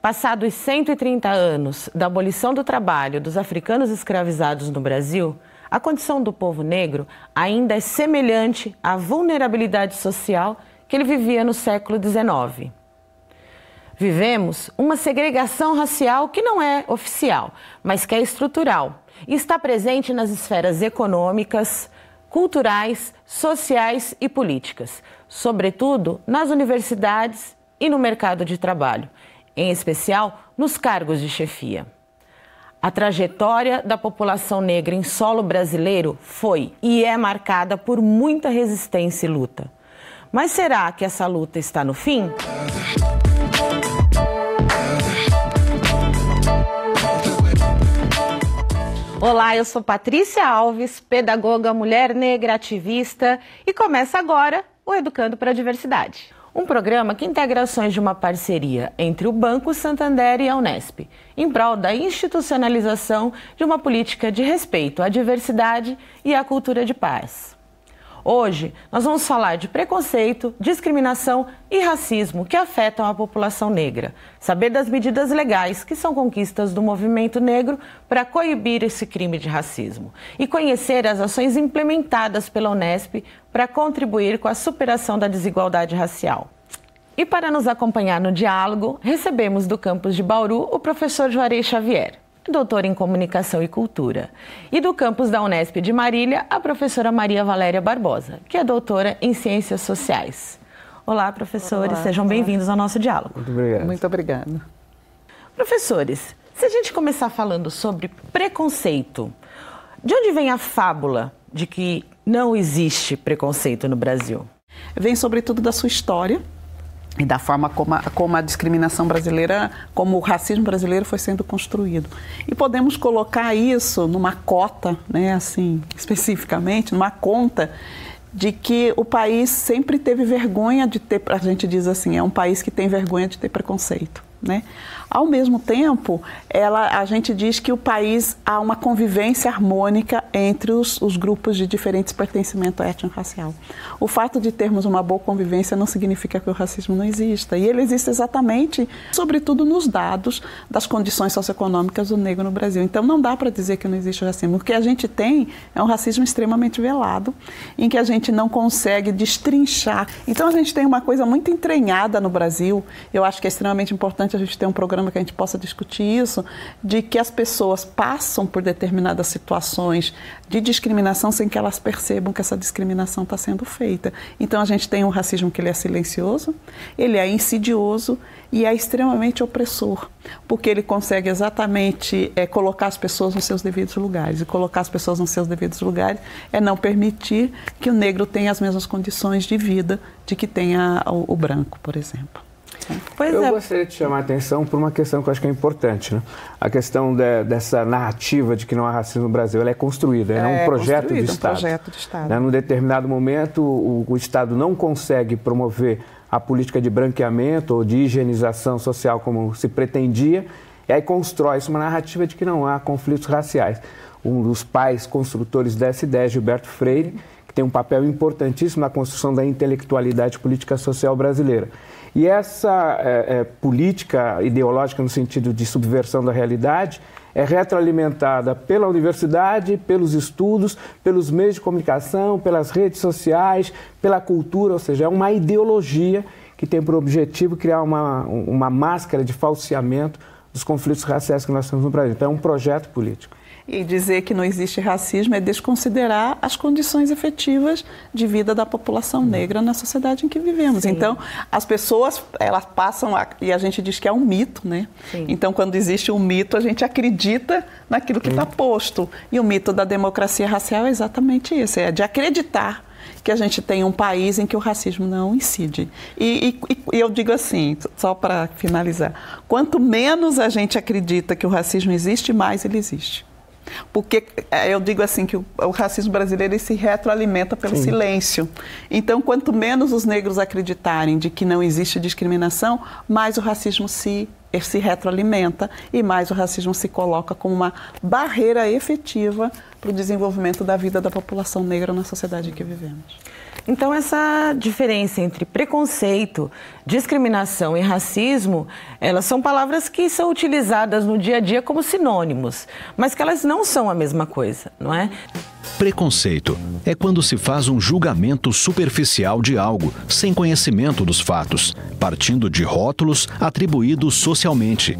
Passados 130 anos da abolição do trabalho dos africanos escravizados no Brasil, a condição do povo negro ainda é semelhante à vulnerabilidade social que ele vivia no século XIX. Vivemos uma segregação racial que não é oficial, mas que é estrutural e está presente nas esferas econômicas, culturais, sociais e políticas, sobretudo nas universidades e no mercado de trabalho em especial nos cargos de chefia. A trajetória da população negra em solo brasileiro foi e é marcada por muita resistência e luta. Mas será que essa luta está no fim? Olá, eu sou Patrícia Alves, pedagoga, mulher negra, ativista, e começa agora o Educando para a Diversidade. Um programa que integra ações de uma parceria entre o Banco Santander e a Unesp, em prol da institucionalização de uma política de respeito à diversidade e à cultura de paz. Hoje, nós vamos falar de preconceito, discriminação e racismo que afetam a população negra, saber das medidas legais que são conquistas do movimento negro para coibir esse crime de racismo. E conhecer as ações implementadas pela Unesp para contribuir com a superação da desigualdade racial. E para nos acompanhar no diálogo, recebemos do campus de Bauru o professor Juarez Xavier doutora em Comunicação e Cultura. E do campus da Unesp de Marília, a professora Maria Valéria Barbosa, que é doutora em Ciências Sociais. Olá, professores, olá, sejam bem-vindos ao nosso diálogo. Muito obrigado. Muito obrigada. Professores, se a gente começar falando sobre preconceito, de onde vem a fábula de que não existe preconceito no Brasil? Vem sobretudo da sua história, e da forma como a, como a discriminação brasileira, como o racismo brasileiro foi sendo construído. E podemos colocar isso numa cota, né, assim, especificamente, numa conta de que o país sempre teve vergonha de ter, a gente diz assim, é um país que tem vergonha de ter preconceito. Né? Ao mesmo tempo, ela, a gente diz que o país há uma convivência harmônica entre os, os grupos de diferentes pertencimento étnico-racial. O fato de termos uma boa convivência não significa que o racismo não exista. E ele existe exatamente, sobretudo nos dados das condições socioeconômicas do negro no Brasil. Então não dá para dizer que não existe racismo. O que a gente tem é um racismo extremamente velado, em que a gente não consegue destrinchar. Então a gente tem uma coisa muito entranhada no Brasil, eu acho que é extremamente importante a gente ter um programa que a gente possa discutir isso, de que as pessoas passam por determinadas situações de discriminação sem que elas percebam que essa discriminação está sendo feita. Então a gente tem um racismo que ele é silencioso, ele é insidioso e é extremamente opressor, porque ele consegue exatamente é, colocar as pessoas nos seus devidos lugares. E colocar as pessoas nos seus devidos lugares é não permitir que o negro tenha as mesmas condições de vida de que tenha o, o branco, por exemplo. Pois eu é. gostaria de chamar a atenção por uma questão que eu acho que é importante. Né? A questão de, dessa narrativa de que não há racismo no Brasil, ela é construída, é, é um projeto de Estado. Um projeto de Estado. Né? Num determinado momento, o, o Estado não consegue promover a política de branqueamento ou de higienização social como se pretendia, e aí constrói-se uma narrativa de que não há conflitos raciais. Um dos pais construtores dessa ideia, Gilberto Freire, que tem um papel importantíssimo na construção da intelectualidade política social brasileira. E essa é, é, política ideológica, no sentido de subversão da realidade, é retroalimentada pela universidade, pelos estudos, pelos meios de comunicação, pelas redes sociais, pela cultura, ou seja, é uma ideologia que tem por objetivo criar uma, uma máscara de falseamento dos conflitos raciais que nós temos no Brasil. Então, é um projeto político. E dizer que não existe racismo é desconsiderar as condições efetivas de vida da população negra na sociedade em que vivemos. Sim. Então, as pessoas, elas passam, a, e a gente diz que é um mito, né? Sim. Então, quando existe um mito, a gente acredita naquilo que está posto. E o mito da democracia racial é exatamente isso, é de acreditar que a gente tem um país em que o racismo não incide. E, e, e eu digo assim, só para finalizar, quanto menos a gente acredita que o racismo existe, mais ele existe. Porque é, eu digo assim que o, o racismo brasileiro se retroalimenta pelo Sim. silêncio. Então, quanto menos os negros acreditarem de que não existe discriminação, mais o racismo se se retroalimenta e mais o racismo se coloca como uma barreira efetiva para o desenvolvimento da vida da população negra na sociedade em que vivemos. Então, essa diferença entre preconceito, discriminação e racismo, elas são palavras que são utilizadas no dia a dia como sinônimos, mas que elas não são a mesma coisa, não é? Preconceito é quando se faz um julgamento superficial de algo, sem conhecimento dos fatos, partindo de rótulos atribuídos socialmente.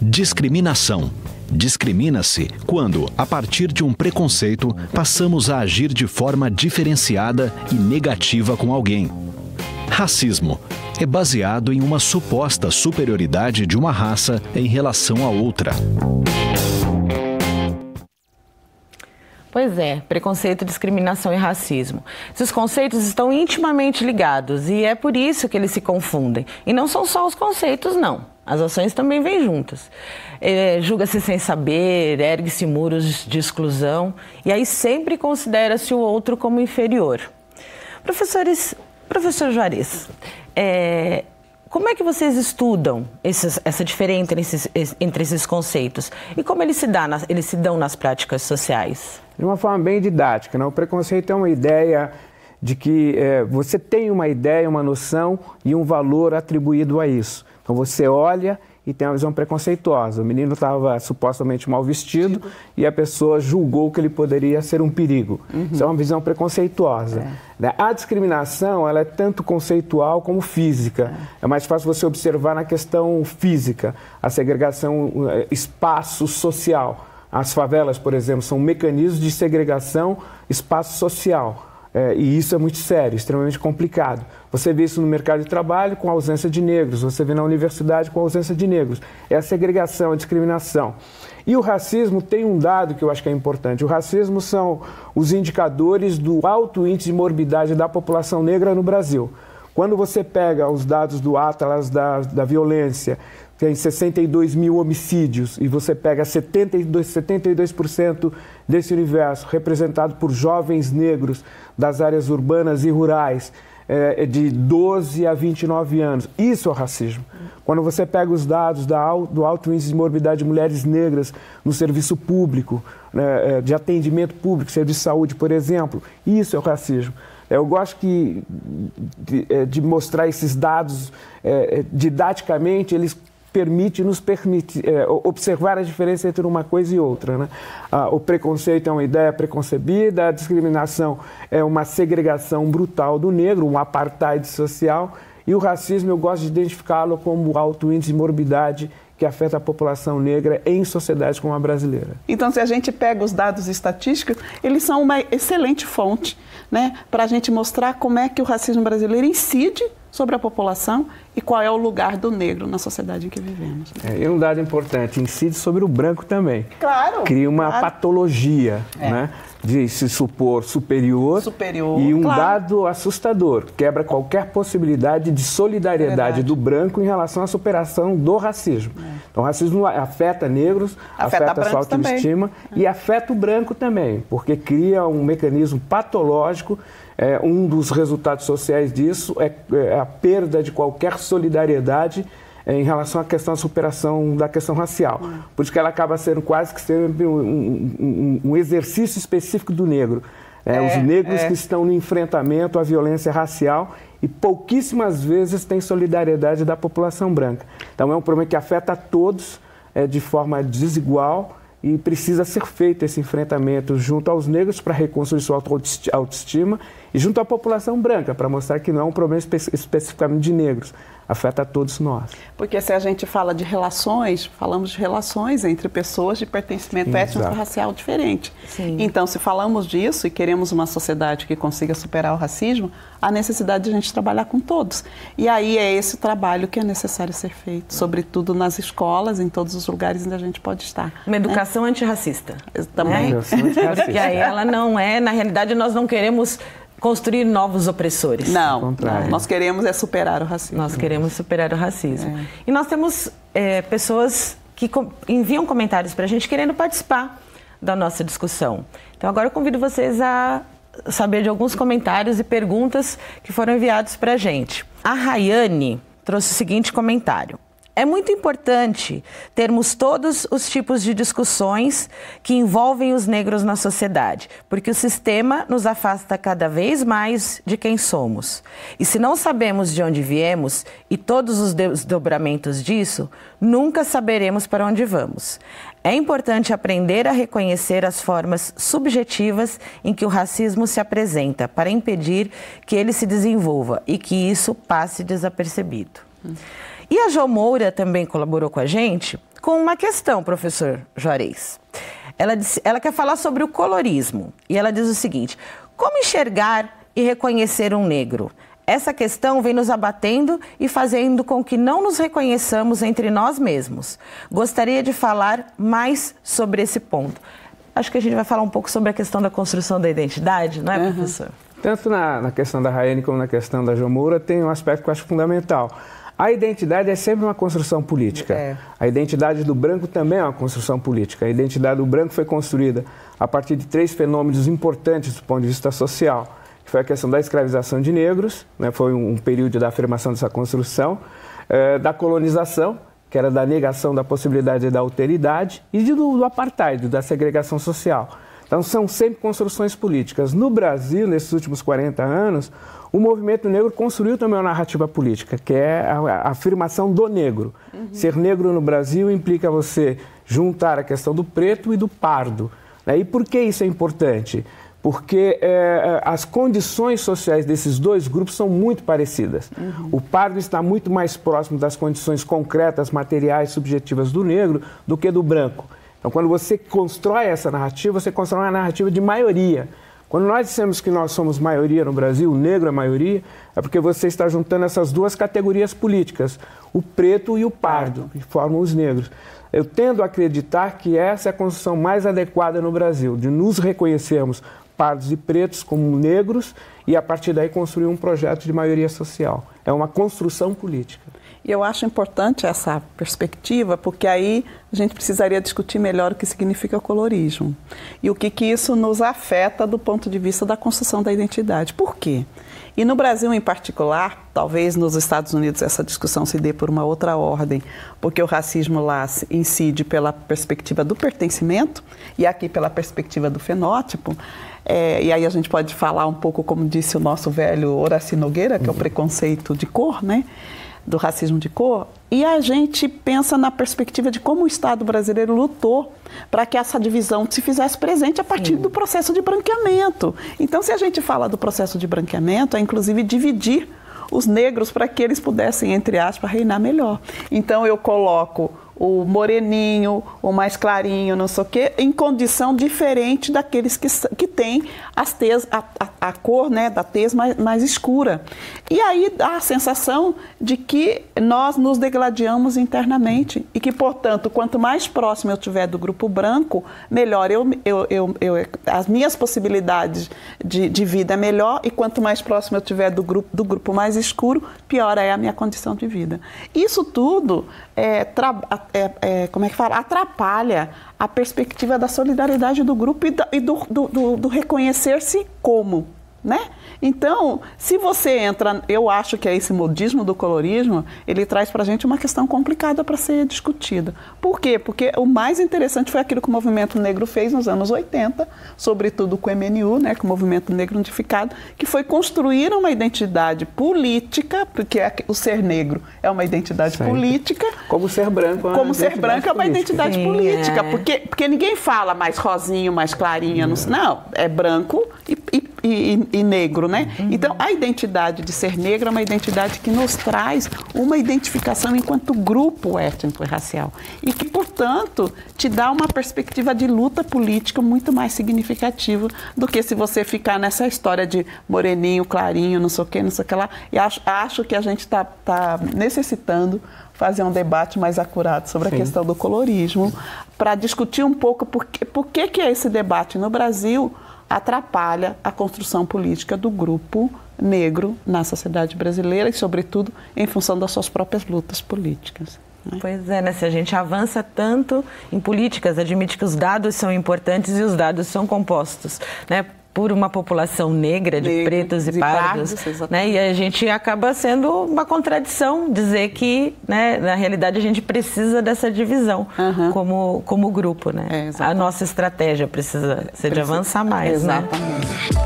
Discriminação Discrimina-se quando, a partir de um preconceito, passamos a agir de forma diferenciada e negativa com alguém. Racismo é baseado em uma suposta superioridade de uma raça em relação a outra. Pois é, preconceito, discriminação e racismo. Esses conceitos estão intimamente ligados e é por isso que eles se confundem. E não são só os conceitos, não. As ações também vêm juntas. É, Julga-se sem saber, ergue-se muros de exclusão e aí sempre considera-se o outro como inferior. Professores, professor Juarez, é, como é que vocês estudam esses, essa diferença entre esses, entre esses, conceitos e como eles se, dá, eles se dão nas práticas sociais? De uma forma bem didática. Né? O preconceito é uma ideia de que é, você tem uma ideia, uma noção e um valor atribuído a isso. Então você olha e tem uma visão preconceituosa. O menino estava supostamente mal vestido e a pessoa julgou que ele poderia ser um perigo. Uhum. Isso é uma visão preconceituosa. É. Né? A discriminação ela é tanto conceitual como física. É. é mais fácil você observar na questão física, a segregação, eh, espaço social. As favelas, por exemplo, são mecanismos de segregação espaço social. É, e isso é muito sério, extremamente complicado. Você vê isso no mercado de trabalho com a ausência de negros, você vê na universidade com a ausência de negros. É a segregação, a discriminação. E o racismo tem um dado que eu acho que é importante. O racismo são os indicadores do alto índice de morbidade da população negra no Brasil. Quando você pega os dados do Atlas da, da Violência, tem 62 mil homicídios, e você pega 72%, 72 desse universo representado por jovens negros das áreas urbanas e rurais, é, de 12 a 29 anos. Isso é racismo. Quando você pega os dados da, do alto índice de morbidade de mulheres negras no serviço público, né, é, de atendimento público, serviço de saúde, por exemplo, isso é racismo. Eu gosto que, de, é, de mostrar esses dados é didaticamente, eles permite, nos permite é, observar a diferença entre uma coisa e outra. Né? Ah, o preconceito é uma ideia preconcebida, a discriminação é uma segregação brutal do negro, um apartheid social, e o racismo eu gosto de identificá-lo como alto índice de morbidade que afeta a população negra em sociedades como a brasileira. Então, se a gente pega os dados estatísticos, eles são uma excelente fonte né, para a gente mostrar como é que o racismo brasileiro incide sobre a população e qual é o lugar do negro na sociedade em que vivemos. É, e um dado importante, incide sobre o branco também. Claro. Cria uma claro. patologia, é. né? de se supor superior, superior e um claro. dado assustador, quebra qualquer possibilidade de solidariedade do branco em relação à superação do racismo. É. Então, o racismo afeta negros, afeta, afeta a sua autoestima também. e afeta o branco também, porque cria um mecanismo patológico é, um dos resultados sociais disso é, é a perda de qualquer solidariedade é, em relação à questão da superação da questão racial. Por isso que ela acaba sendo quase que sempre um, um, um exercício específico do negro. É, os é, negros é. que estão no enfrentamento à violência racial e pouquíssimas vezes têm solidariedade da população branca. Então é um problema que afeta a todos é, de forma desigual e precisa ser feito esse enfrentamento junto aos negros para reconstruir sua autoestima e junto à população branca para mostrar que não é um problema espe especificamente de negros, afeta a todos nós. Porque se a gente fala de relações, falamos de relações entre pessoas de pertencimento étnico-racial diferente. Sim. Então, se falamos disso e queremos uma sociedade que consiga superar o racismo, há necessidade de a gente trabalhar com todos. E aí é esse trabalho que é necessário ser feito, sobretudo nas escolas, em todos os lugares onde a gente pode estar. Uma educação né? antirracista. Também. Né? Porque aí ela não é, na realidade, nós não queremos construir novos opressores. Não, não, nós queremos é superar o racismo. Nós queremos superar o racismo. É. E nós temos é, pessoas que enviam comentários para a gente querendo participar da nossa discussão. Então agora eu convido vocês a saber de alguns comentários e perguntas que foram enviados para a gente. A Rayane trouxe o seguinte comentário. É muito importante termos todos os tipos de discussões que envolvem os negros na sociedade, porque o sistema nos afasta cada vez mais de quem somos. E se não sabemos de onde viemos e todos os desdobramentos disso, nunca saberemos para onde vamos. É importante aprender a reconhecer as formas subjetivas em que o racismo se apresenta, para impedir que ele se desenvolva e que isso passe desapercebido. E a Jo Moura também colaborou com a gente com uma questão, professor Juarez. Ela, disse, ela quer falar sobre o colorismo e ela diz o seguinte: como enxergar e reconhecer um negro? Essa questão vem nos abatendo e fazendo com que não nos reconheçamos entre nós mesmos. Gostaria de falar mais sobre esse ponto. Acho que a gente vai falar um pouco sobre a questão da construção da identidade, não é, uhum. professor? Tanto na, na, questão da Raiane como na questão da Jomura tem um aspecto que eu acho fundamental. A identidade é sempre uma construção política. É. A identidade do branco também é uma construção política. A identidade do branco foi construída a partir de três fenômenos importantes do ponto de vista social, que foi a questão da escravização de negros, né, foi um, período da afirmação dessa construção, é, da colonização, que era da negação da possibilidade da alteridade, e do, do apartheid, da segregação social. Então, são sempre construções políticas. No Brasil, nesses últimos 40 anos, o movimento negro construiu também uma narrativa política, que é a, afirmação do negro. Uhum. Ser negro no Brasil implica você juntar a questão do preto e do pardo. Né? E por que isso é importante? Porque é, as condições sociais desses dois grupos são muito parecidas. Uhum. O pardo está muito mais próximo das condições concretas, materiais, subjetivas do negro do que do branco. Então, quando você constrói essa narrativa, você constrói uma narrativa de maioria. Quando nós dissemos que nós somos maioria no Brasil, o negro é maioria, é porque você está juntando essas duas categorias políticas, o preto e o pardo, que formam os negros. Eu tendo a acreditar que essa é a construção mais adequada no Brasil, de nos reconhecermos pardos e pretos como negros e a partir daí construir um projeto de maioria social. É uma construção política. E eu acho importante essa perspectiva, porque aí a gente precisaria discutir melhor o que significa colorismo e o que, que isso nos afeta do ponto de vista da construção da identidade. Por quê? E no Brasil em particular, talvez nos Estados Unidos essa discussão se dê por uma outra ordem, porque o racismo lá incide pela perspectiva do pertencimento e aqui pela perspectiva do fenótipo. É, e aí a gente pode falar um pouco, como disse o nosso velho Horaci Nogueira, que é o preconceito de cor, né? Do racismo de cor, e a gente pensa na perspectiva de como o Estado brasileiro lutou para que essa divisão se fizesse presente a partir Sim. do processo de branqueamento. Então, se a gente fala do processo de branqueamento, é inclusive dividir os negros para que eles pudessem, entre aspas, reinar melhor. Então, eu coloco o moreninho, o mais clarinho, não sei o quê, em condição diferente daqueles que, que têm as tez, a, a, a, cor né, da tez mais, mais escura. E aí dá a sensação de que nós nos degladiamos internamente e que, portanto, quanto mais próximo eu tiver do grupo branco, melhor eu, eu, eu, eu as minhas possibilidades de, de vida é melhor e quanto mais próximo eu tiver do grupo, do grupo mais escuro, pior é a minha condição de vida. Isso tudo é, é, é, como é que fala? atrapalha a perspectiva da solidariedade do grupo e, do, do, do, do reconhecer-se como né? Então, se você entra, eu acho que é esse modismo do colorismo, ele traz para a gente uma questão complicada para ser discutida. Por quê? Porque o mais interessante foi aquilo que o movimento negro fez nos anos 80, sobretudo com o MNU, né, com o movimento negro unificado, que foi construir uma identidade política, porque é o ser negro é uma identidade Sempre. política. Como ser branco é uma Como ser branco é uma identidade Sim, política, é. porque, porque ninguém fala mais rosinho, mais clarinha, não, não é branco e, e e, e, negro, né? Uhum. Então, a identidade de ser negro é uma identidade que nos traz uma identificação enquanto grupo étnico e racial. E que, portanto, te dá uma perspectiva de luta política muito mais significativa do que se você ficar nessa história de moreninho, clarinho, não sei o quê, não sei o que lá. E acho, acho que a gente está tá necessitando fazer um debate mais acurado sobre Sim. a questão do colorismo, para discutir um pouco por, que, por que, que é esse debate no Brasil atrapalha a construção política do grupo negro na sociedade brasileira e, sobretudo, em função das suas próprias lutas políticas. Né? Pois é, né? Se a gente avança tanto em políticas, admite que os dados são importantes e os dados são compostos, né? Por uma população negra, de Negro, pretos e de pardos, pardos né? E a gente acaba sendo uma contradição dizer que, né, na realidade, a gente precisa dessa divisão uhum. como, como grupo, né? É, a nossa estratégia precisa ser precisa, de avançar mais, né? exatamente. né?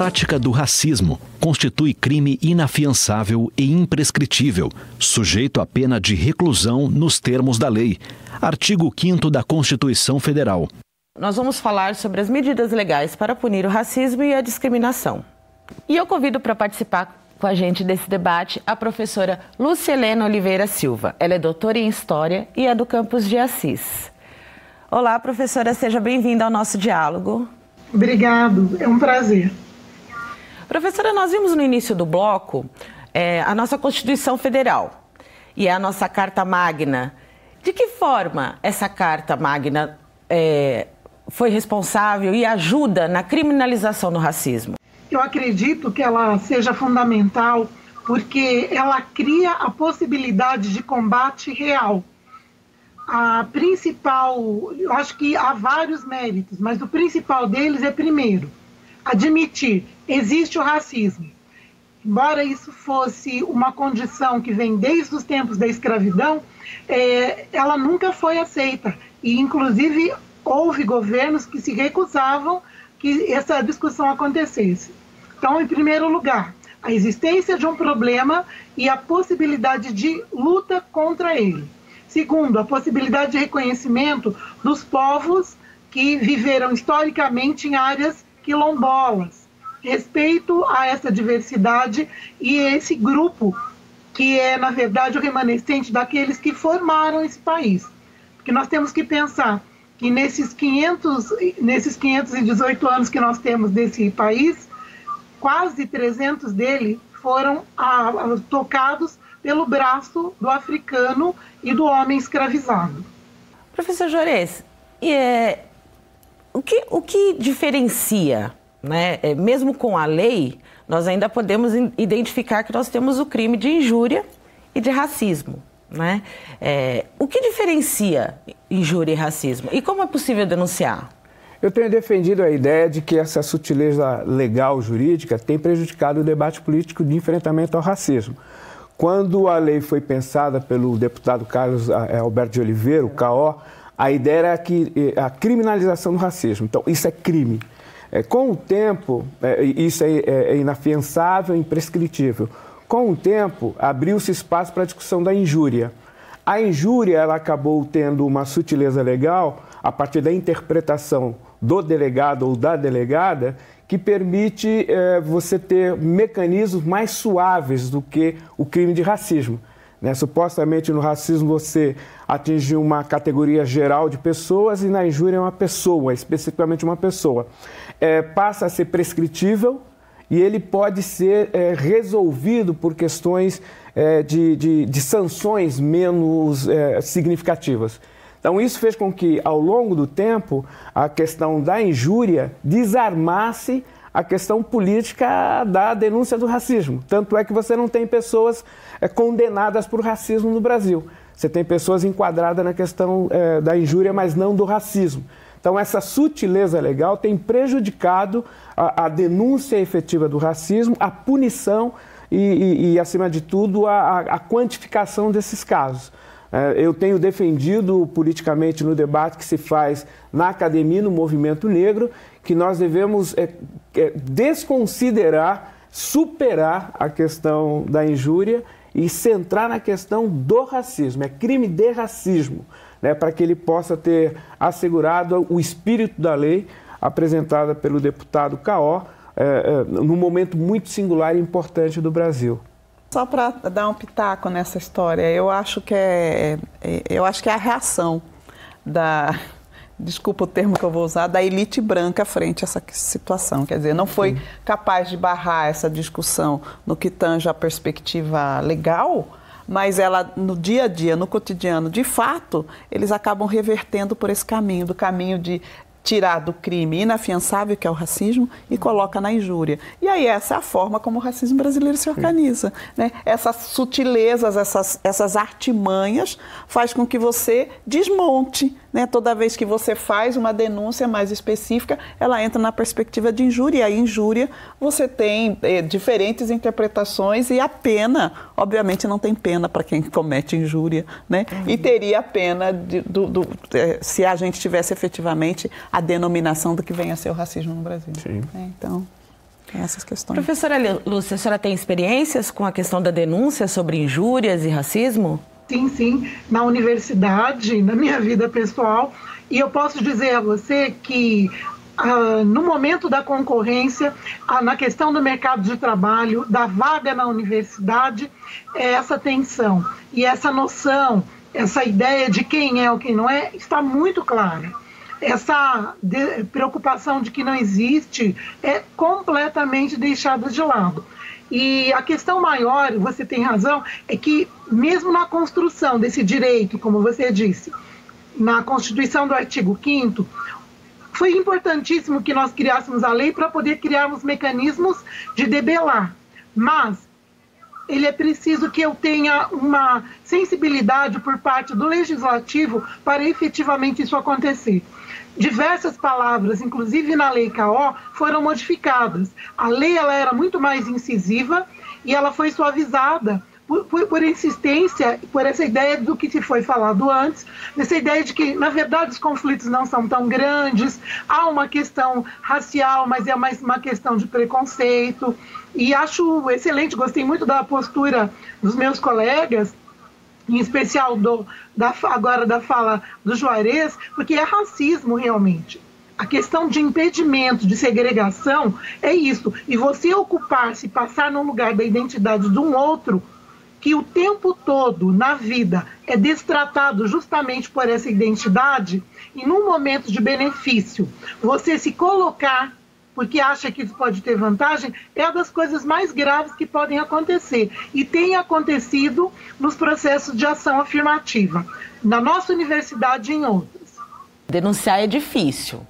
Prática do racismo constitui crime inafiançável e imprescritível, sujeito à pena de reclusão nos termos da lei. Artigo 5 da Constituição Federal. Nós vamos falar sobre as medidas legais para punir o racismo e a discriminação. E eu convido para participar com a gente desse debate a professora Lucelena Oliveira Silva. Ela é doutora em História e é do campus de Assis. Olá, professora, seja bem-vinda ao nosso diálogo. Obrigado, é um prazer. Professora, nós vimos no início do bloco é, a nossa Constituição Federal e a nossa Carta Magna. De que forma essa Carta Magna é, foi responsável e ajuda na criminalização do racismo? Eu acredito que ela seja fundamental porque ela cria a possibilidade de combate real. A principal, eu acho que há vários méritos, mas o principal deles é primeiro admitir existe o racismo. Embora isso fosse uma condição que vem desde os tempos da escravidão, é, ela nunca foi aceita. E, inclusive, houve governos que se recusavam que essa discussão acontecesse. Então, em primeiro lugar, a existência de um problema e a possibilidade de luta contra ele. Segundo, a possibilidade de reconhecimento dos povos que viveram historicamente em áreas quilombolas, respeito a essa diversidade e esse grupo que é, na verdade, o remanescente daqueles que formaram esse país. Porque nós temos que pensar que nesses, 500, nesses 518 anos que nós temos desse país, quase 300 dele foram ah, tocados pelo braço do africano e do homem escravizado. Professor Jores, é, o que, o que diferencia, né? É, mesmo com a lei, nós ainda podemos identificar que nós temos o crime de injúria e de racismo. Né? É, o que diferencia injúria e racismo? E como é possível denunciar? Eu tenho defendido a ideia de que essa sutileza legal jurídica tem prejudicado o debate político de enfrentamento ao racismo. Quando a lei foi pensada pelo deputado Carlos eh, Alberto de Oliveira, o CAO, a ideia era que, eh, a criminalização do racismo. Então, isso é crime. É, com o tempo, é, isso é, é, inafiançável, imprescritível. Com o tempo, abriu-se espaço para a discussão da injúria. A injúria ela acabou tendo uma sutileza legal a partir da interpretação do delegado ou da delegada que permite é, você ter mecanismos mais suaves do que o crime de racismo. Né? Supostamente no racismo você atinge uma categoria geral de pessoas e na injúria é uma pessoa, especificamente uma pessoa. É, passa a ser prescritível e ele pode ser é, resolvido por questões é, de, de, de, sanções menos é, significativas. Então, isso fez com que, ao longo do tempo, a questão da injúria desarmasse a questão política da denúncia do racismo. Tanto é que você não tem pessoas é, condenadas por racismo no Brasil. Você tem pessoas enquadradas na questão é, da injúria, mas não do racismo. Então, essa sutileza legal tem prejudicado a, a denúncia efetiva do racismo, a punição e, e, e acima de tudo, a, a quantificação desses casos. É, eu tenho defendido politicamente no debate que se faz na academia, no movimento negro, que nós devemos é, é, desconsiderar, superar a questão da injúria e centrar na questão do racismo. É crime de racismo, né, para que ele possa ter assegurado o espírito da lei apresentada pelo deputado Caó, é, é, num momento muito singular e importante do Brasil. Só para dar um pitaco nessa história, eu acho que é, é, eu acho que é a reação da desculpa o termo que eu vou usar, da elite branca frente a essa situação. Quer dizer, não foi capaz de barrar essa discussão no que tange a perspectiva legal, mas ela no dia a dia, no cotidiano, de fato, eles acabam revertendo por esse caminho, do caminho de tirar do crime inafiançável, que é o racismo, e coloca na injúria. E aí essa é a forma como o racismo brasileiro se organiza. Né? Essas sutilezas, essas, essas artimanhas faz com que você desmonte. Né? Toda vez que você faz uma denúncia mais específica, ela entra na perspectiva de injúria. E a injúria você tem eh, diferentes interpretações e a pena, obviamente não tem pena para quem comete injúria. Né? Uhum. E teria pena de, do, do, eh, se a gente tivesse efetivamente a denominação do que vem a ser o racismo no Brasil. Sim. É, então, tem essas questões. Professora Lúcia, a senhora tem experiências com a questão da denúncia sobre injúrias e racismo? Sim, sim, na universidade, na minha vida pessoal. E eu posso dizer a você que ah, no momento da concorrência, ah, na questão do mercado de trabalho, da vaga na universidade, é essa tensão e essa noção, essa ideia de quem é ou quem não é, está muito clara essa preocupação de que não existe é completamente deixada de lado. E a questão maior, você tem razão, é que mesmo na construção desse direito, como você disse, na Constituição do artigo 5 foi importantíssimo que nós criássemos a lei para poder criarmos mecanismos de debelar. Mas ele é preciso que eu tenha uma sensibilidade por parte do legislativo para efetivamente isso acontecer diversas palavras, inclusive na lei KO, foram modificadas. A lei ela era muito mais incisiva e ela foi suavizada por, por, por, insistência, por essa ideia do que se foi falado antes, essa ideia de que, na verdade, os conflitos não são tão grandes, há uma questão racial, mas é mais uma questão de preconceito. E acho excelente, gostei muito da postura dos meus colegas, em especial do, da, agora da fala do Juarez, porque é racismo realmente. A questão de impedimento, de segregação, é isso. E você ocupar-se, passar no lugar da identidade de um outro, que o tempo todo na vida é destratado justamente por essa identidade, e num momento de benefício, você se colocar porque acha que isso pode ter vantagem, é uma das coisas mais graves que podem acontecer. E tem acontecido nos processos de ação afirmativa, na nossa universidade e em outras. Denunciar é difícil,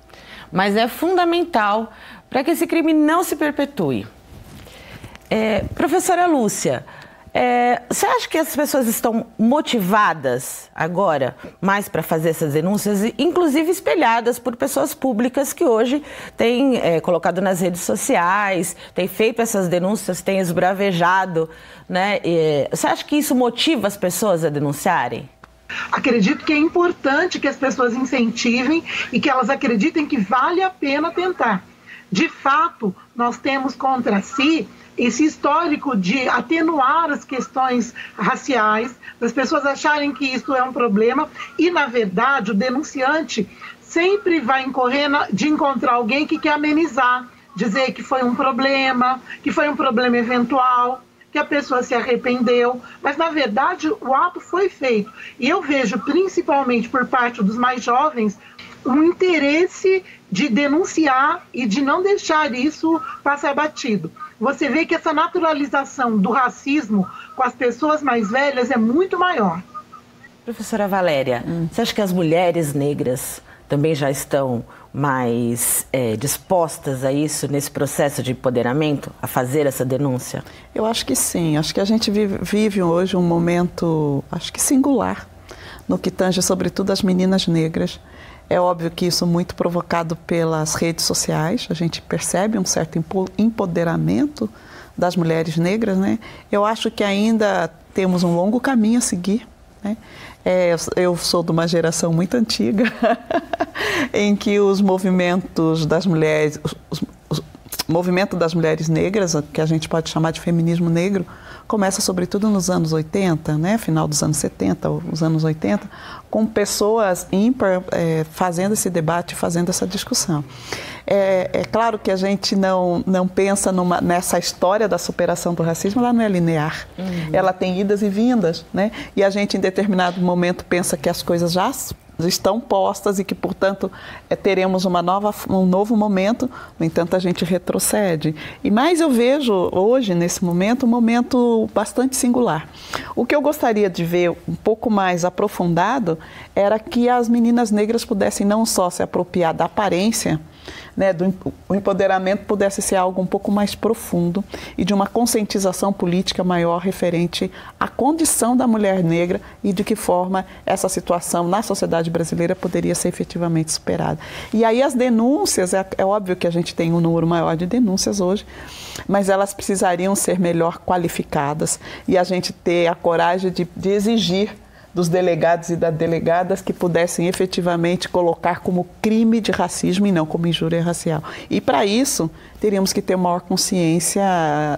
mas é fundamental para que esse crime não se perpetue. É, professora Lúcia, é, você acha que as pessoas estão motivadas agora mais para fazer essas denúncias, inclusive espelhadas por pessoas públicas que hoje têm é, colocado nas redes sociais, têm feito essas denúncias, têm esbravejado, né? E, você acha que isso motiva as pessoas a denunciarem? Acredito que é importante que as pessoas incentivem e que elas acreditem que vale a pena tentar. De fato, nós temos contra si esse histórico de atenuar as questões raciais, das pessoas acharem que isso é um problema e, na verdade, o denunciante sempre vai incorrer de encontrar alguém que quer amenizar, dizer que foi um problema, que foi um problema eventual, que a pessoa se arrependeu, mas na verdade o ato foi feito. E eu vejo, principalmente por parte dos mais jovens, um interesse de denunciar e de não deixar isso passar batido você vê que essa naturalização do racismo com as pessoas mais velhas é muito maior. Professora Valéria, hum. você acha que as mulheres negras também já estão mais é, dispostas a isso nesse processo de empoderamento, a fazer essa denúncia? Eu acho que sim. Acho que a gente vive, vive hoje um momento, acho que singular, no que tange sobretudo as meninas negras é óbvio que isso muito provocado pelas redes sociais, a gente percebe um certo empoderamento das mulheres negras, né? Eu acho que ainda temos um longo caminho a seguir, né? É, eu sou de uma geração muito antiga, em que os movimentos das mulheres, os, os, o movimento das mulheres negras, que a gente pode chamar de feminismo negro, começa sobretudo nos anos 80, né, final dos anos 70, os anos 80, com pessoas ímpar é, fazendo esse debate, fazendo essa discussão. É, é, claro que a gente não, não pensa numa, nessa história da superação do racismo, ela não é linear. Uhum. Ela tem idas e vindas, né? E a gente, em determinado momento, pensa que as coisas já estão postas e que, portanto, é, teremos uma nova, um novo momento, no entanto, a gente retrocede. E mais eu vejo hoje, nesse momento, um momento bastante singular. O que eu gostaria de ver um pouco mais aprofundado era que as meninas negras pudessem não só se apropriar da aparência, né, do o empoderamento pudesse ser algo um pouco mais profundo e de uma conscientização política maior referente à condição da mulher negra e de que forma essa situação na sociedade brasileira poderia ser efetivamente superada. E aí as denúncias, é, é óbvio que a gente tem um número maior de denúncias hoje, mas elas precisariam ser melhor qualificadas e a gente ter a coragem de, de exigir dos delegados e das delegadas que pudessem efetivamente colocar como crime de racismo e não como injúria racial. E para isso, teríamos que ter maior consciência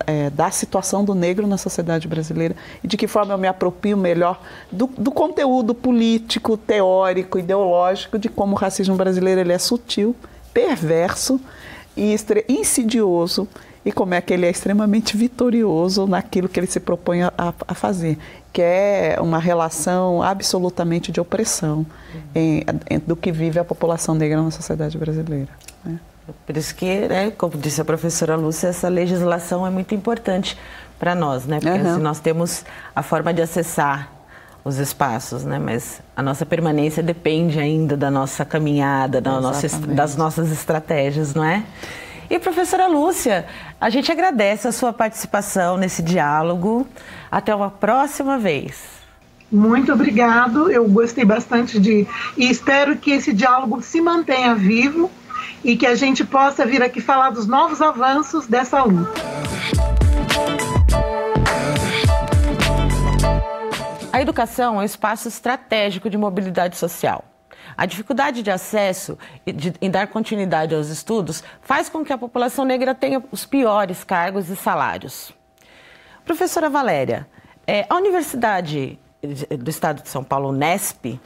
é, da situação do negro na sociedade brasileira e de que forma eu me aproprio melhor do, do conteúdo político, teórico, ideológico de como o racismo brasileiro ele é sutil, perverso e insidioso e como é que ele é extremamente vitorioso naquilo que ele se propõe a, a fazer que é uma relação absolutamente de opressão em, em, do que vive a população negra na sociedade brasileira. Né? Por isso que, né, como disse a professora Lúcia, essa legislação é muito importante para nós, né? Porque uhum. assim, nós temos a forma de acessar os espaços, né? Mas a nossa permanência depende ainda da nossa caminhada, da nossa, das nossas estratégias, não é? E professora Lúcia, a gente agradece a sua participação nesse diálogo. Até uma próxima vez. Muito obrigado. Eu gostei bastante de e espero que esse diálogo se mantenha vivo e que a gente possa vir aqui falar dos novos avanços dessa luta. A educação é um espaço estratégico de mobilidade social. A dificuldade de acesso e de, em dar continuidade aos estudos faz com que a população negra tenha os piores cargos e salários. Professora Valéria, é, a Universidade do Estado de São Paulo, Unesp,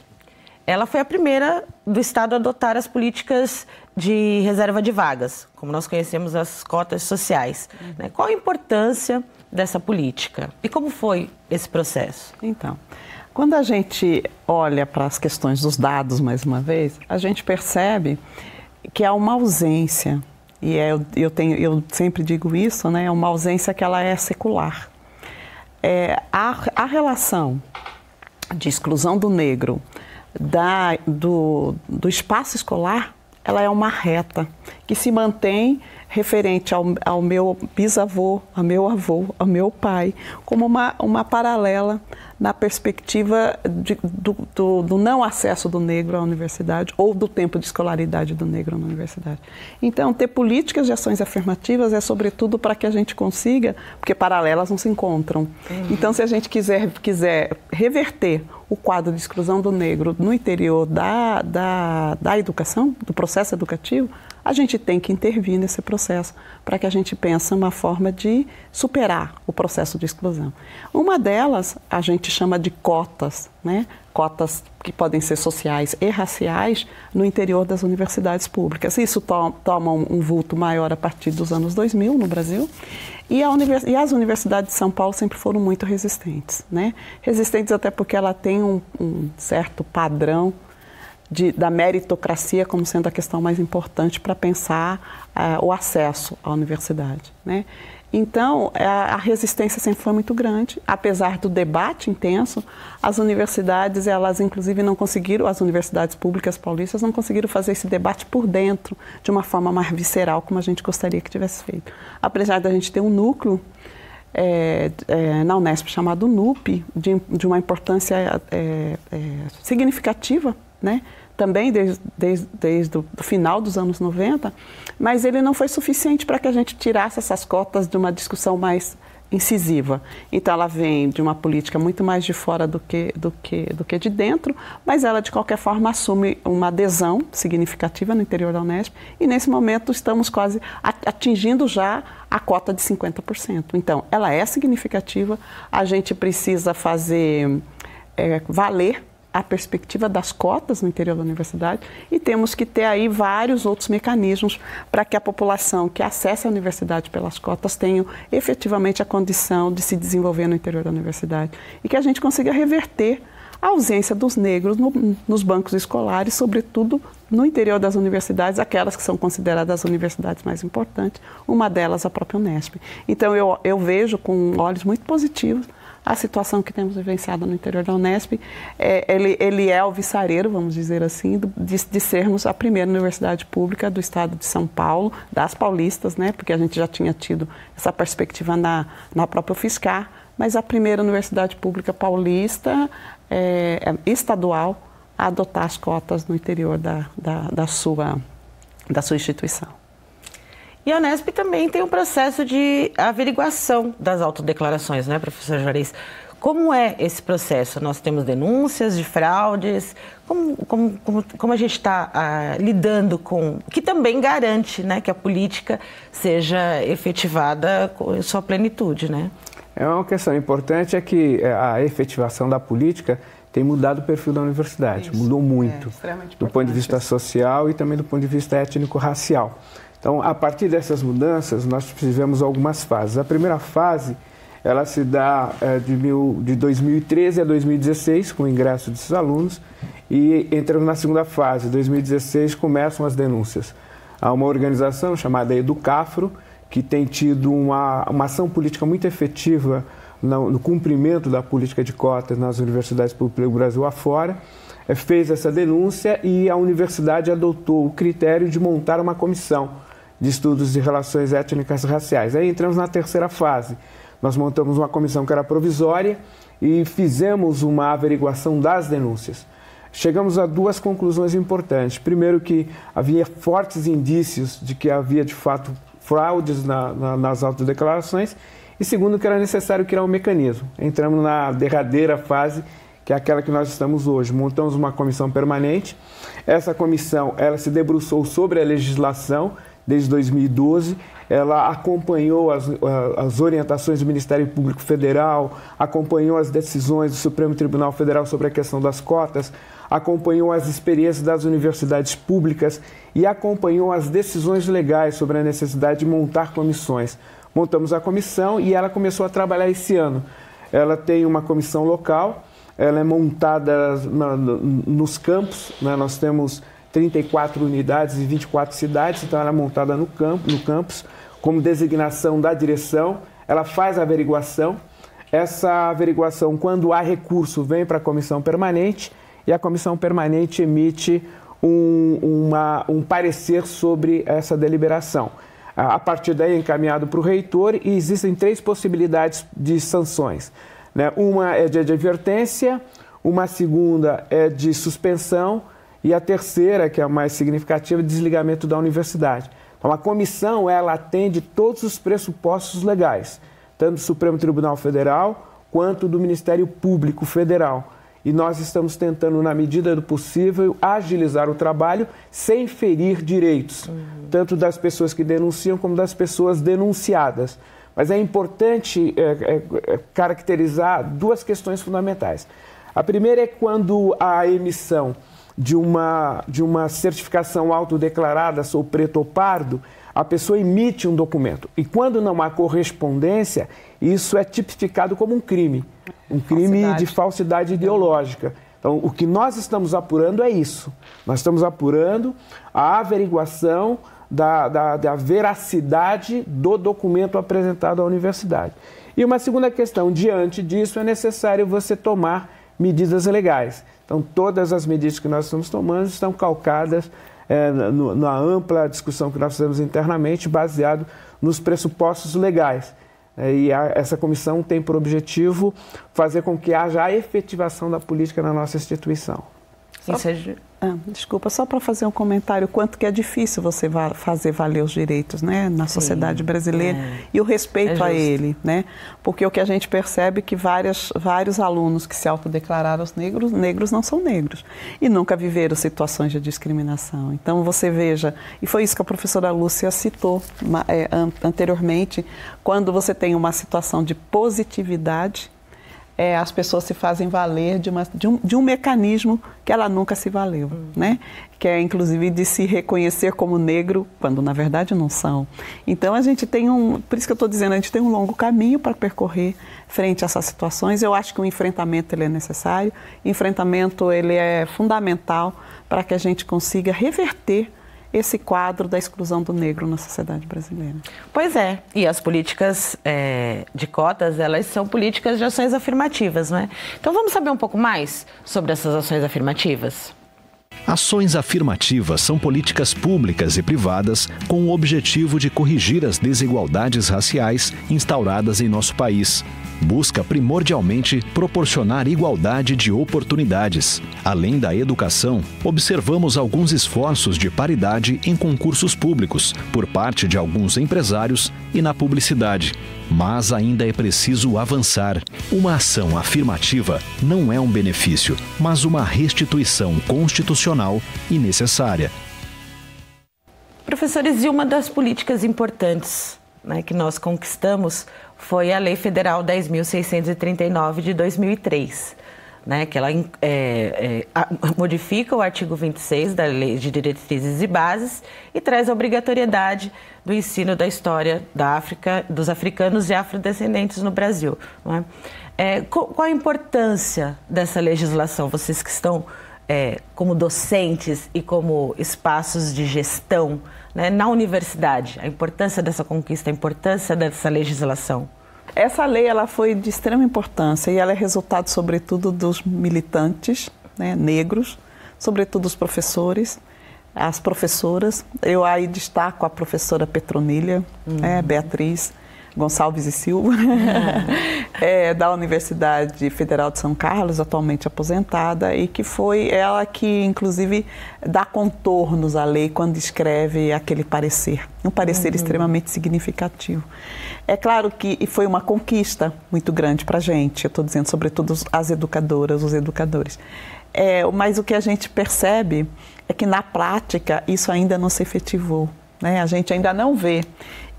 ela foi a primeira do Estado a adotar as políticas de reserva de vagas, como nós conhecemos as cotas sociais. Né? Qual a importância dessa política e como foi esse processo? Então, quando a gente olha para as questões dos dados, mais uma vez, a gente percebe que há uma ausência, e é, eu, tenho, eu sempre digo isso, né, é uma ausência que ela é secular. É, a, a relação de exclusão do negro da, do, do espaço escolar, ela é uma reta que se mantém referente ao, ao meu bisavô, ao meu avô, ao meu pai, como uma, uma paralela na perspectiva de, do, do, do, não acesso do negro à universidade ou do tempo de escolaridade do negro na universidade. Então, ter políticas de ações afirmativas é sobretudo para que a gente consiga, porque paralelas não se encontram. Uhum. Então, se a gente quiser, quiser reverter o quadro de exclusão do negro no interior da, da, da educação, do processo educativo, a gente tem que intervir nesse processo para que a gente pense uma forma de superar o processo de exclusão. Uma delas a gente chama de cotas, né? cotas que podem ser sociais e raciais no interior das universidades públicas. Isso to toma um vulto maior a partir dos anos 2000 no Brasil. E, univers e, as universidades de São Paulo sempre foram muito resistentes. Né? Resistentes até porque ela tem um, um certo padrão de, da meritocracia como sendo a questão mais importante para pensar uh, o acesso à universidade. Né? Então, a, a, resistência sempre foi muito grande, apesar do debate intenso, as universidades, elas inclusive não conseguiram, as universidades públicas paulistas não conseguiram fazer esse debate por dentro, de uma forma mais visceral, como a gente gostaria que tivesse feito. Apesar da gente ter um núcleo é, é, na Unesp chamado NUP, de, de uma importância é, significativa né? também desde, desde, desde o final dos anos 90, mas ele não foi suficiente para que a gente tirasse essas cotas de uma discussão mais incisiva. Então ela vem de uma política muito mais de fora do que, do que, do que de dentro, mas ela de qualquer forma assume uma adesão significativa no interior da Unesp e nesse momento estamos quase atingindo já a cota de 50%. Então ela é significativa, a gente precisa fazer é, valer a perspectiva das cotas no interior da universidade e temos que ter aí vários outros mecanismos para que a população que acessa a universidade pelas cotas tenha efetivamente a condição de se desenvolver no interior da universidade e que a gente consiga reverter a ausência dos negros no, nos bancos escolares, sobretudo no interior das universidades, aquelas que são consideradas as universidades mais importantes, uma delas a própria Unesp. Então eu, eu vejo com olhos muito positivos a situação que temos vivenciado no interior da Unesp. É, ele, ele é alvissareiro, vamos dizer assim, de, de, sermos a primeira universidade pública do estado de São Paulo, das paulistas, né, porque a gente já tinha tido essa perspectiva na, na própria UFSCar, mas a primeira universidade pública paulista é, é estadual a adotar as cotas no interior da, da, da, sua, da sua instituição. E a Unesp também tem um processo de averiguação das autodeclarações, né, professor Juarez? Como é esse processo? Nós temos denúncias de fraudes, como, como, como, como a gente está ah, lidando com. que também garante né, que a política seja efetivada em sua plenitude, né? É uma questão importante é que é, a efetivação da política tem mudado o perfil da universidade, Isso, mudou muito, é do ponto de vista social e também do ponto de vista étnico-racial. Então, a partir dessas mudanças, nós tivemos algumas fases. A primeira fase, ela se dá é, de, mil, de 2013 a 2016, com o ingresso desses alunos, e entramos na segunda fase, 2016, começam as denúncias. Há uma organização chamada Educafro, que tem tido uma, uma ação política muito efetiva no, no cumprimento da política de cotas nas universidades públicas do Brasil afora, é, fez essa denúncia e a universidade adotou o critério de montar uma comissão de estudos de relações étnicas raciais. Aí entramos na terceira fase. Nós montamos uma comissão que era provisória e fizemos uma averiguação das denúncias. Chegamos a duas conclusões importantes. Primeiro, que havia fortes indícios de que havia de fato fraudes na, na, nas autodeclarações. E segundo, que era necessário criar um mecanismo. Entramos na derradeira fase, que é aquela que nós estamos hoje. Montamos uma comissão permanente. Essa comissão ela se debruçou sobre a legislação desde 2012. Ela acompanhou as, as orientações do Ministério Público Federal, acompanhou as decisões do Supremo Tribunal Federal sobre a questão das cotas, acompanhou as experiências das universidades públicas e acompanhou as decisões legais sobre a necessidade de montar comissões. Montamos a comissão e ela começou a trabalhar esse ano. Ela tem uma comissão local, ela é montada na, nos campos, né? nós temos 34 unidades e 24 cidades, então ela é montada no, campo, no campus, como designação da direção, ela faz a averiguação. Essa averiguação, quando há recurso, vem para a comissão permanente e a comissão permanente emite um, uma, um parecer sobre essa deliberação. A partir daí é encaminhado para o reitor e existem três possibilidades de sanções. Né? Uma é de advertência, uma segunda é de suspensão e a terceira, que é a mais significativa, é desligamento da universidade. Então, a comissão ela atende todos os pressupostos legais, tanto do Supremo Tribunal Federal quanto do Ministério Público Federal e nós estamos tentando, na medida do possível, agilizar o trabalho sem ferir direitos, uhum. tanto das pessoas que denunciam como das pessoas denunciadas. Mas é importante é, é, é, caracterizar duas questões fundamentais. A primeira é quando a emissão de uma, de uma certificação autodeclarada, sou preto ou pardo, a pessoa emite um documento. E quando não há correspondência, isso é tipificado como um crime, um crime falsidade. de falsidade ideológica. Então, o que nós estamos apurando é isso. Nós estamos apurando a averiguação da, da, da veracidade do documento apresentado à universidade. E uma segunda questão, diante disso, é necessário você tomar medidas legais. Então, todas as medidas que nós estamos tomando estão calcadas é, no, na ampla discussão que nós fizemos internamente, baseado nos pressupostos legais. É, e a, essa comissão tem por objetivo fazer com que haja a efetivação da política na nossa instituição. Só, seja... ah, desculpa, só para fazer um comentário, quanto que é difícil você va fazer valer os direitos né, na Sim, sociedade brasileira é. e o respeito é a ele. Né? Porque o que a gente percebe é que várias, vários alunos que se autodeclararam negros, negros não são negros e nunca viveram situações de discriminação. Então você veja, e foi isso que a professora Lúcia citou é, anteriormente, quando você tem uma situação de positividade é, as pessoas se fazem valer de, uma, de, um, de um mecanismo que ela nunca se valeu, uhum. né? Que é inclusive de se reconhecer como negro, quando na verdade não são. Então a gente tem um, por isso que eu estou dizendo, a gente tem um longo caminho para percorrer frente a essas situações. Eu acho que o enfrentamento ele é necessário, o enfrentamento ele é fundamental para que a gente consiga reverter esse quadro da exclusão do negro na sociedade brasileira. Pois é, e as políticas é, de cotas, elas são políticas de ações afirmativas, não é? Então vamos saber um pouco mais sobre essas ações afirmativas? Ações afirmativas são políticas públicas e privadas com o objetivo de corrigir as desigualdades raciais instauradas em nosso país busca primordialmente proporcionar igualdade de oportunidades. Além da educação, observamos alguns esforços de paridade em concursos públicos por parte de alguns empresários e na publicidade. Mas ainda é preciso avançar. Uma ação afirmativa não é um benefício, mas uma restituição constitucional e necessária. Professores, e uma das políticas importantes né, que nós conquistamos foi a Lei Federal 10.639 de 2003, né, que ela é, é, modifica o artigo 26 da Lei de Diretrizes e Bases e traz a obrigatoriedade do ensino da história da África, dos africanos e afrodescendentes no Brasil. É? É, qual a importância dessa legislação? Vocês que estão é, como docentes e como espaços de gestão né, na universidade, a importância dessa conquista, a importância dessa legislação? Essa lei ela foi de extrema importância e ela é resultado, sobretudo, dos militantes né, negros, sobretudo os professores, as professoras. Eu aí destaco a professora Petronília, uhum. né, Beatriz, Gonçalves e Silva, é, da Universidade Federal de São Carlos, atualmente aposentada, e que foi ela que, inclusive, dá contornos à lei quando escreve aquele parecer, um parecer uhum. extremamente significativo. É claro que foi uma conquista muito grande para a gente, eu estou dizendo, sobretudo as educadoras, os educadores. É, mas o que a gente percebe é que, na prática, isso ainda não se efetivou. Né? A gente ainda não vê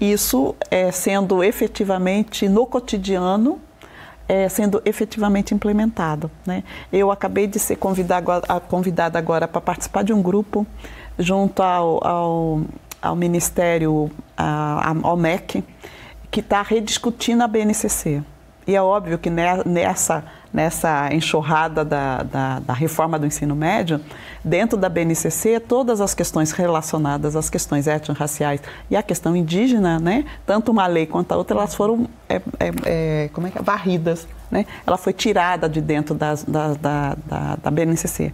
isso é, sendo efetivamente no cotidiano é, sendo efetivamente implementado. Né? Eu acabei de ser convidada, convidada agora para participar de um grupo junto ao, ao, ao Ministério, ao MEC, que está rediscutindo a BNCC. E é óbvio que nessa nessa enxurrada da, da, da, reforma do ensino médio, dentro da BNCC, todas as questões relacionadas às questões étnico-raciais e à questão indígena, né, tanto uma lei quanto a outra, elas foram é, é, é, como é que é? varridas. Né? Ela foi tirada de dentro das, da, da, da, da BNCC.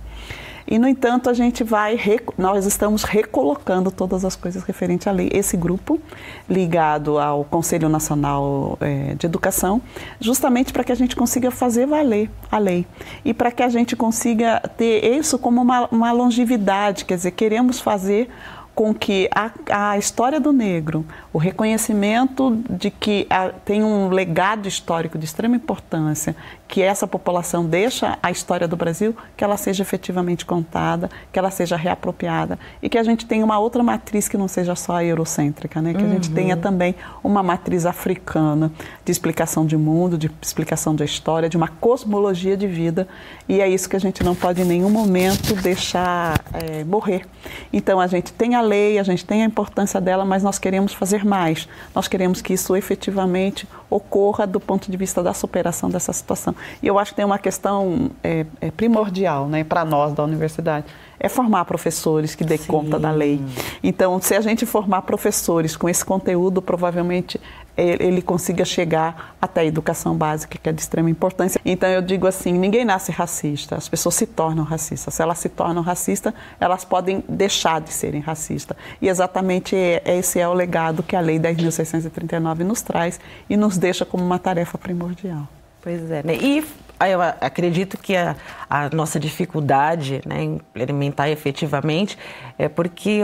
E, no entanto, a gente vai, nós estamos recolocando todas as coisas referentes à lei. Esse grupo, ligado ao Conselho Nacional é, de Educação, justamente para que a gente consiga fazer valer a lei. E para que a gente consiga ter isso como uma, uma longevidade, quer dizer, queremos fazer com que a, a história do negro, o reconhecimento de que a, tem um legado histórico de extrema importância, que essa população deixa a história do Brasil, que ela seja efetivamente contada, que ela seja reapropriada e que a gente tenha uma outra matriz que não seja só a eurocêntrica, né? que uhum. a gente tenha uhum. também uma matriz africana de explicação de mundo, de explicação da história, de uma cosmologia de vida e é isso que a gente não pode em nenhum momento deixar é, morrer. Então a gente tem a lei, a gente tem a importância dela, mas nós queremos fazer mais. Nós queremos que isso efetivamente ocorra do ponto de vista da superação dessa situação. E eu acho que tem uma questão é, é primordial né, para nós da universidade é formar professores que dê Sim. conta da lei. Então, se a gente formar professores com esse conteúdo, provavelmente ele consiga chegar até a educação básica, que é de extrema importância. Então, eu digo assim: ninguém nasce racista, as pessoas se tornam racistas. Se elas se tornam racistas, elas podem deixar de serem racistas. E exatamente esse é o legado que a Lei 10.639 nos traz e nos deixa como uma tarefa primordial. Pois é. Né? E eu acredito que a, a nossa dificuldade né, em implementar efetivamente é porque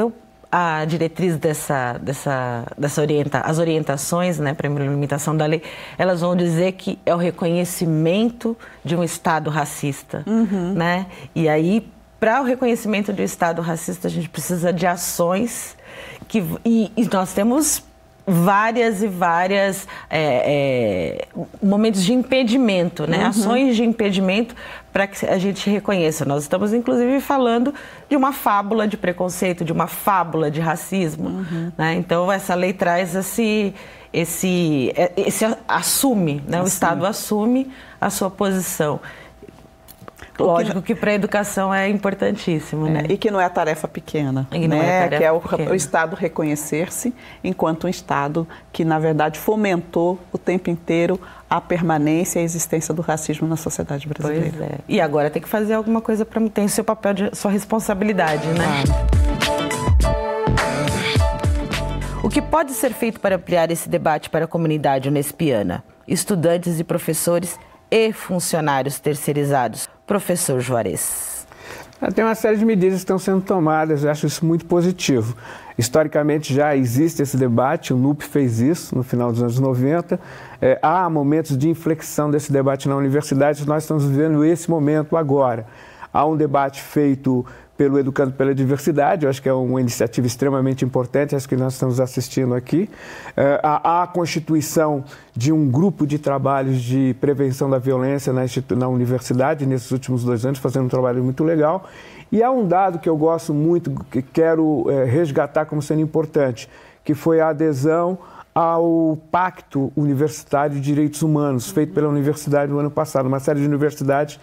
a diretriz dessa, dessa, dessa orienta, as orientações né, para a implementação da lei, elas vão dizer que é o reconhecimento de um Estado racista. Uhum. Né? E aí, para o reconhecimento de um Estado racista, a gente precisa de ações que. E, e nós temos várias e várias é, é, momentos de impedimento, né? Uhum. ações de impedimento para que a gente reconheça. Nós estamos, inclusive, falando de uma fábula de preconceito, de uma fábula de racismo. Uhum. Né? Então, essa lei traz esse, esse, é, esse assume, né? o Estado assume a sua posição. Lógico que, que para a educação é importantíssimo, é, né? E que não é tarefa pequena, e né? É que é o, o Estado reconhecer-se enquanto um Estado que, na verdade, fomentou o tempo inteiro a permanência e a existência do racismo na sociedade brasileira. Pois é. E agora tem que fazer alguma coisa para ter o seu papel, de, sua responsabilidade, né? O que pode ser feito para ampliar esse debate para a comunidade unespiana? Estudantes e professores e funcionários terceirizados professor Juarez? Ah, tem uma série de medidas que estão sendo tomadas, eu acho isso muito positivo. Historicamente já existe esse debate, o NUP fez isso no final dos anos 90. É, há momentos de inflexão desse debate na universidade, nós estamos vivendo esse momento agora. Há um debate feito pelo Educando pela Diversidade, eu acho que é uma iniciativa extremamente importante, acho que nós estamos assistindo aqui. É, a, a, constituição de um grupo de trabalhos de prevenção da violência na, na universidade nesses últimos dois anos, fazendo um trabalho muito legal. E há um dado que eu gosto muito, que quero é, resgatar como sendo importante, que foi a adesão ao Pacto Universitário de Direitos Humanos, feito pela universidade no ano passado. Uma série de universidades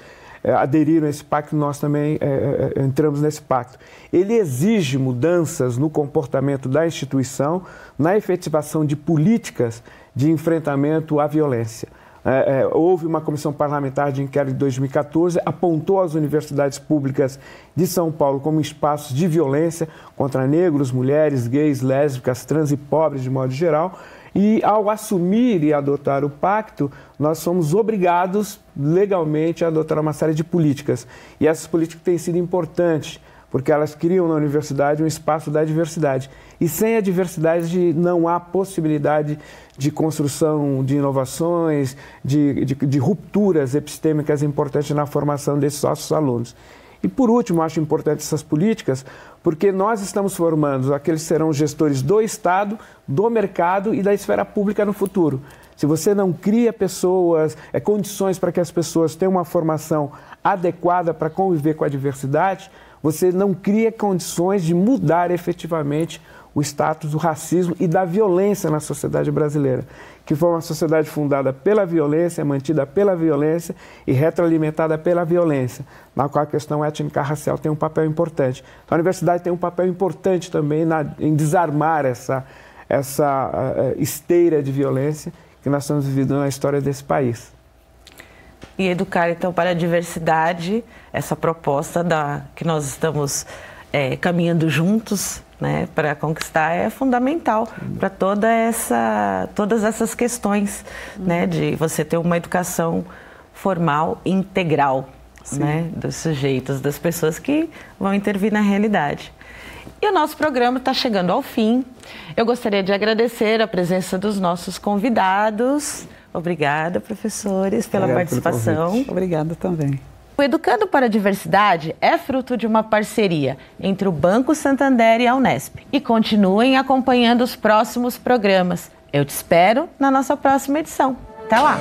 aderiram a esse pacto, nós também é, é, entramos nesse pacto. Ele exige mudanças no comportamento da instituição, na efetivação de políticas de enfrentamento à violência. É, é, houve uma comissão parlamentar de inquérito de 2014, apontou as universidades públicas de São Paulo como espaços de violência contra negros, mulheres, gays, lésbicas, trans e pobres de modo geral. E ao assumir e adotar o pacto, nós somos obrigados legalmente a adotar uma série de políticas. E essas políticas têm sido importantes, porque elas criam na universidade um espaço da diversidade. E sem a diversidade não há possibilidade de construção de inovações, de, de, de rupturas epistêmicas importantes na formação desses nossos alunos. E por último, acho importante essas políticas, porque nós estamos formando aqueles que serão gestores do Estado, do mercado e da esfera pública no futuro. Se você não cria pessoas, é, condições para que as pessoas tenham uma formação adequada para conviver com a diversidade, você não cria condições de mudar efetivamente o status do racismo e da violência na sociedade brasileira, que foi uma sociedade fundada pela violência, mantida pela violência e retroalimentada pela violência, na qual a questão étnica racial tem um papel importante. Então, a universidade tem um papel importante também na, em desarmar essa, essa uh, esteira de violência que nós estamos vivendo na história desse país. E educar, então, para a diversidade, essa proposta da, que nós estamos é, caminhando juntos né, para conquistar é fundamental para toda essa, todas essas questões né, de você ter uma educação formal integral né, dos sujeitos, das pessoas que vão intervir na realidade. E o nosso programa está chegando ao fim. Eu gostaria de agradecer a presença dos nossos convidados. Obrigada, professores, pela Obrigado participação. Obrigada também. O Educando para a Diversidade é fruto de uma parceria entre o Banco Santander e a Unesp. E continuem acompanhando os próximos programas. Eu te espero na nossa próxima edição. Até lá!